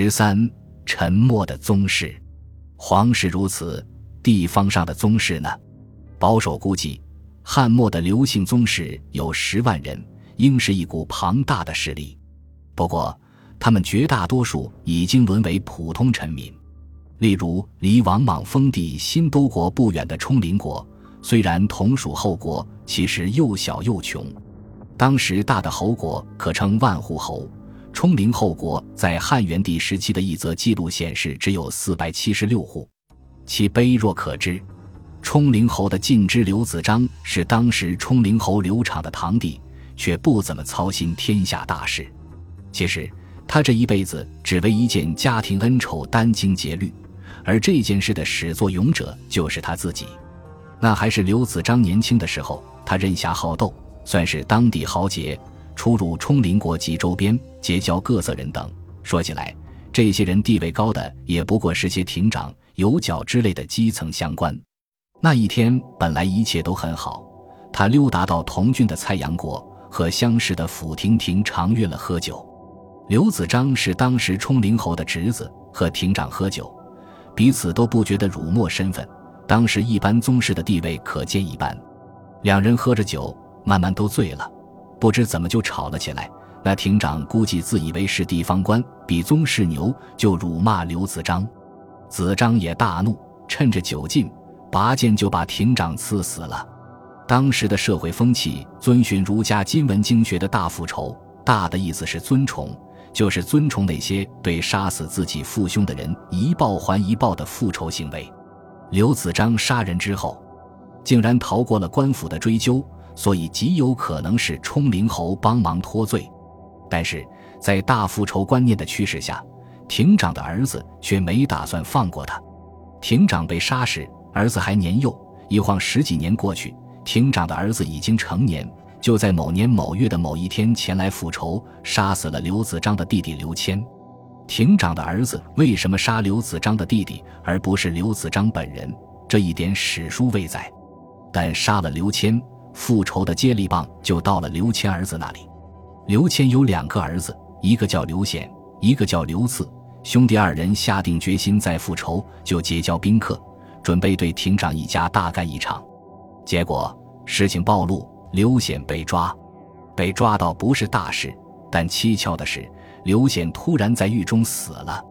十三，沉默的宗室。皇室如此，地方上的宗室呢？保守估计，汉末的刘姓宗室有十万人，应是一股庞大的势力。不过，他们绝大多数已经沦为普通臣民。例如，离王莽封地新都国不远的冲陵国，虽然同属后国，其实又小又穷。当时大的侯国可称万户侯，冲陵后国在汉元帝时期的一则记录显示，只有四百七十六户，其卑弱可知。冲陵侯的近支刘子章是当时冲陵侯刘昶的堂弟，却不怎么操心天下大事。其实，他这一辈子只为一件家庭恩仇殚精竭虑。而这件事的始作俑者就是他自己。那还是刘子章年轻的时候，他任侠好斗，算是当地豪杰，出入冲陵国及周边，结交各色人等。说起来，这些人地位高的也不过是些亭长、有角之类的基层乡官。那一天本来一切都很好，他溜达到同郡的蔡阳国，和相识的府亭亭长约了喝酒。刘子章是当时冲陵侯的侄子，和亭长喝酒。彼此都不觉得辱没身份，当时一般宗室的地位可见一斑。两人喝着酒，慢慢都醉了，不知怎么就吵了起来。那亭长估计自以为是地方官，比宗室牛，就辱骂刘子章。子章也大怒，趁着酒劲，拔剑就把亭长刺死了。当时的社会风气遵循儒家今文经学的大复仇，大的意思是尊崇。就是尊崇那些对杀死自己父兄的人一报还一报的复仇行为。刘子章杀人之后，竟然逃过了官府的追究，所以极有可能是冲灵侯帮忙脱罪。但是在大复仇观念的驱使下，亭长的儿子却没打算放过他。亭长被杀时，儿子还年幼，一晃十几年过去，亭长的儿子已经成年。就在某年某月的某一天前来复仇，杀死了刘子章的弟弟刘谦。亭长的儿子为什么杀刘子章的弟弟，而不是刘子章本人？这一点史书未载。但杀了刘谦，复仇的接力棒就到了刘谦儿子那里。刘谦有两个儿子，一个叫刘显，一个叫刘赐。兄弟二人下定决心再复仇，就结交宾客，准备对亭长一家大干一场。结果事情暴露。刘显被抓，被抓到不是大事，但蹊跷的是，刘显突然在狱中死了。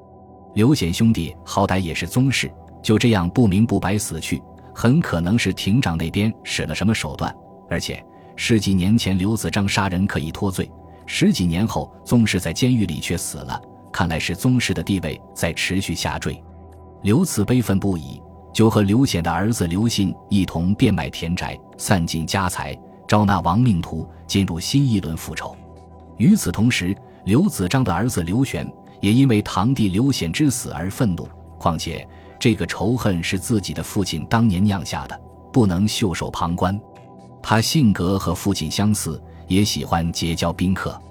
刘显兄弟好歹也是宗室，就这样不明不白死去，很可能是庭长那边使了什么手段。而且十几年前刘子章杀人可以脱罪，十几年后宗室在监狱里却死了，看来是宗室的地位在持续下坠。刘慈悲愤不已，就和刘显的儿子刘信一同变卖田宅，散尽家财。招纳亡命徒进入新一轮复仇。与此同时，刘子章的儿子刘玄也因为堂弟刘显之死而愤怒。况且这个仇恨是自己的父亲当年酿下的，不能袖手旁观。他性格和父亲相似，也喜欢结交宾客。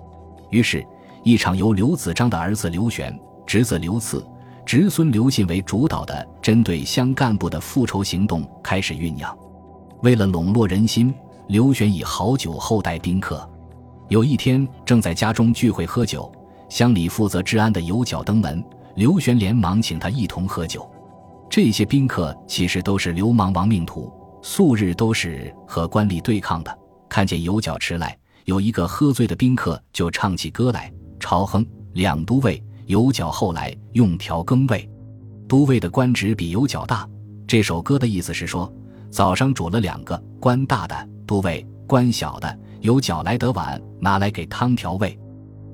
于是，一场由刘子章的儿子刘玄、侄子刘赐、侄孙刘信为主导的针对乡干部的复仇行动开始酝酿。为了笼络人心。刘玄以好酒厚待宾客。有一天，正在家中聚会喝酒，乡里负责治安的有脚登门，刘玄连忙请他一同喝酒。这些宾客其实都是流氓亡命徒，素日都是和官吏对抗的。看见有脚迟来，有一个喝醉的宾客就唱起歌来：“朝哼，两都尉，有脚后来，用调羹位。”都尉的官职比有脚大。这首歌的意思是说，早上煮了两个官大的。都尉官小的有脚来得晚，拿来给汤调味。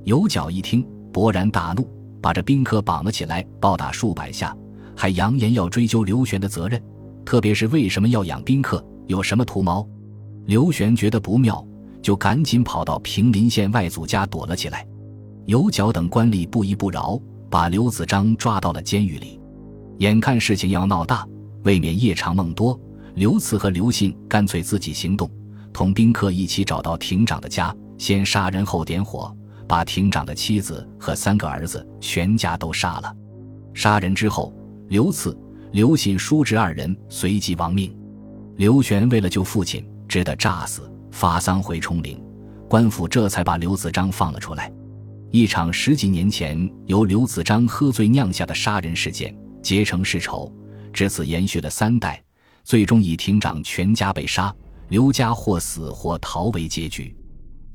有脚一听，勃然大怒，把这宾客绑了起来，暴打数百下，还扬言要追究刘玄的责任。特别是为什么要养宾客，有什么图谋？刘玄觉得不妙，就赶紧跑到平林县外祖家躲了起来。有脚等官吏不依不饶，把刘子章抓到了监狱里。眼看事情要闹大，未免夜长梦多，刘慈和刘信干脆自己行动。同宾客一起找到亭长的家，先杀人后点火，把亭长的妻子和三个儿子全家都杀了。杀人之后，刘赐、刘信叔侄二人随即亡命。刘玄为了救父亲，只得诈死发丧回冲陵，官府这才把刘子章放了出来。一场十几年前由刘子章喝醉酿下的杀人事件结成世仇，至此延续了三代，最终以庭长全家被杀，刘家或死或逃为结局。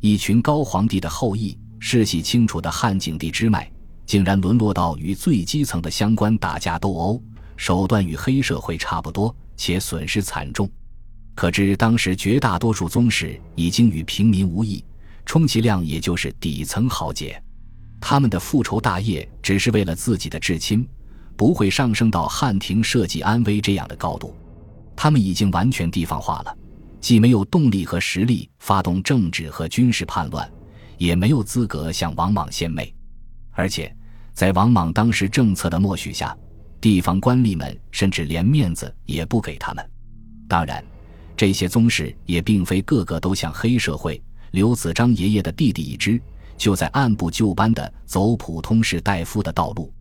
一群高皇帝的后裔，世系清楚的汉景帝之脉，竟然沦落到与最基层的乡官打架斗殴，手段与黑社会差不多，且损失惨重。可知当时绝大多数宗室已经与平民无异，充其量也就是底层豪杰。他们的复仇大业只是为了自己的至亲，不会上升到汉庭社稷安危这样的高度。他们已经完全地方化了，既没有动力和实力发动政治和军事叛乱，也没有资格向王莽献媚。而且，在王莽当时政策的默许下，地方官吏们甚至连面子也不给他们。当然，这些宗室也并非个个都像黑社会刘子章爷爷的弟弟一支。就在按部就班地走普通士大夫的道路，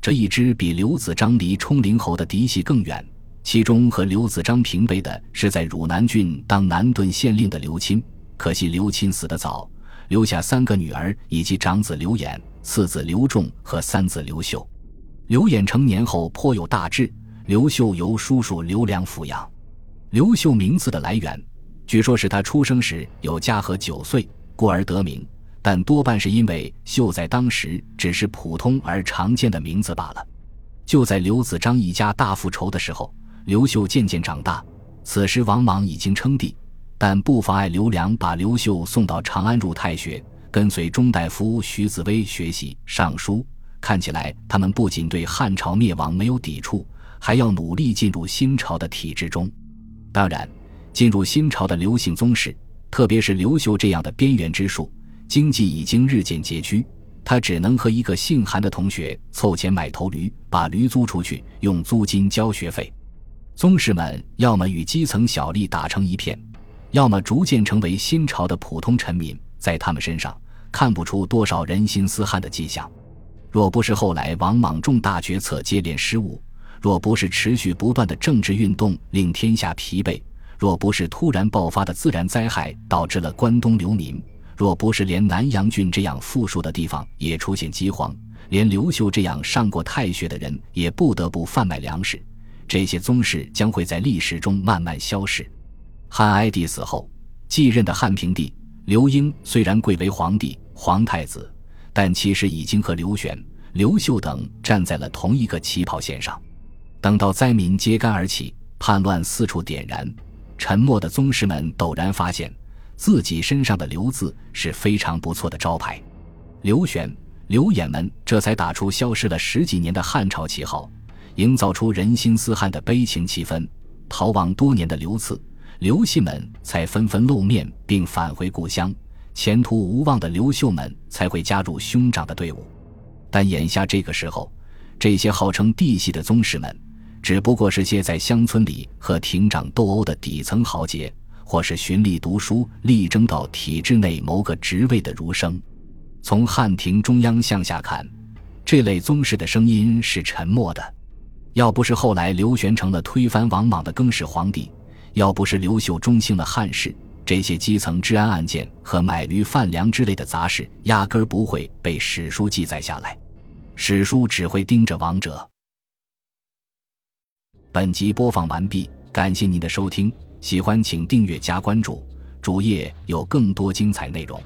这一支比刘子章离冲灵侯的嫡系更远。其中和刘子章平辈的是在汝南郡当南顿县令的刘钦，可惜刘钦死得早，留下三个女儿以及长子刘演、次子刘仲和三子刘秀。刘演成年后颇有大志，刘秀由叔叔刘良抚养。刘秀名字的来源，据说是他出生时有家和九岁，故而得名。但多半是因为秀在当时只是普通而常见的名字罢了。就在刘子章一家大复仇的时候，刘秀渐渐长大。此时王莽已经称帝，但不妨碍刘良把刘秀送到长安入太学，跟随中大夫徐子薇学习尚书。看起来他们不仅对汉朝灭亡没有抵触，还要努力进入新朝的体制中。当然，进入新朝的刘姓宗室，特别是刘秀这样的边缘之术。经济已经日渐拮据，他只能和一个姓韩的同学凑钱买头驴，把驴租出去，用租金交学费。宗室们要么与基层小吏打成一片，要么逐渐成为新朝的普通臣民。在他们身上看不出多少人心思汉的迹象。若不是后来王莽重大决策接连失误，若不是持续不断的政治运动令天下疲惫，若不是突然爆发的自然灾害导致了关东流民。若不是连南阳郡这样富庶的地方也出现饥荒，连刘秀这样上过太学的人也不得不贩卖粮食，这些宗室将会在历史中慢慢消逝。汉哀帝死后，继任的汉平帝刘英虽然贵为皇帝、皇太子，但其实已经和刘玄、刘秀等站在了同一个起跑线上。等到灾民揭竿而起，叛乱四处点燃，沉默的宗室们陡然发现。自己身上的刘字是非常不错的招牌，刘玄、刘演们这才打出消失了十几年的汉朝旗号，营造出人心思汉的悲情气氛。逃亡多年的刘赐、刘信们才纷纷露面并返回故乡，前途无望的刘秀们才会加入兄长的队伍。但眼下这个时候，这些号称弟系的宗室们，只不过是些在乡村里和庭长斗殴的底层豪杰。或是循吏读书，力争到体制内某个职位的儒生。从汉庭中央向下看，这类宗室的声音是沉默的。要不是后来刘玄成了推翻王莽的更始皇帝，要不是刘秀中兴了汉室，这些基层治安案件和买驴贩粮之类的杂事，压根儿不会被史书记载下来。史书只会盯着王者。本集播放完毕，感谢您的收听。喜欢请订阅加关注，主页有更多精彩内容。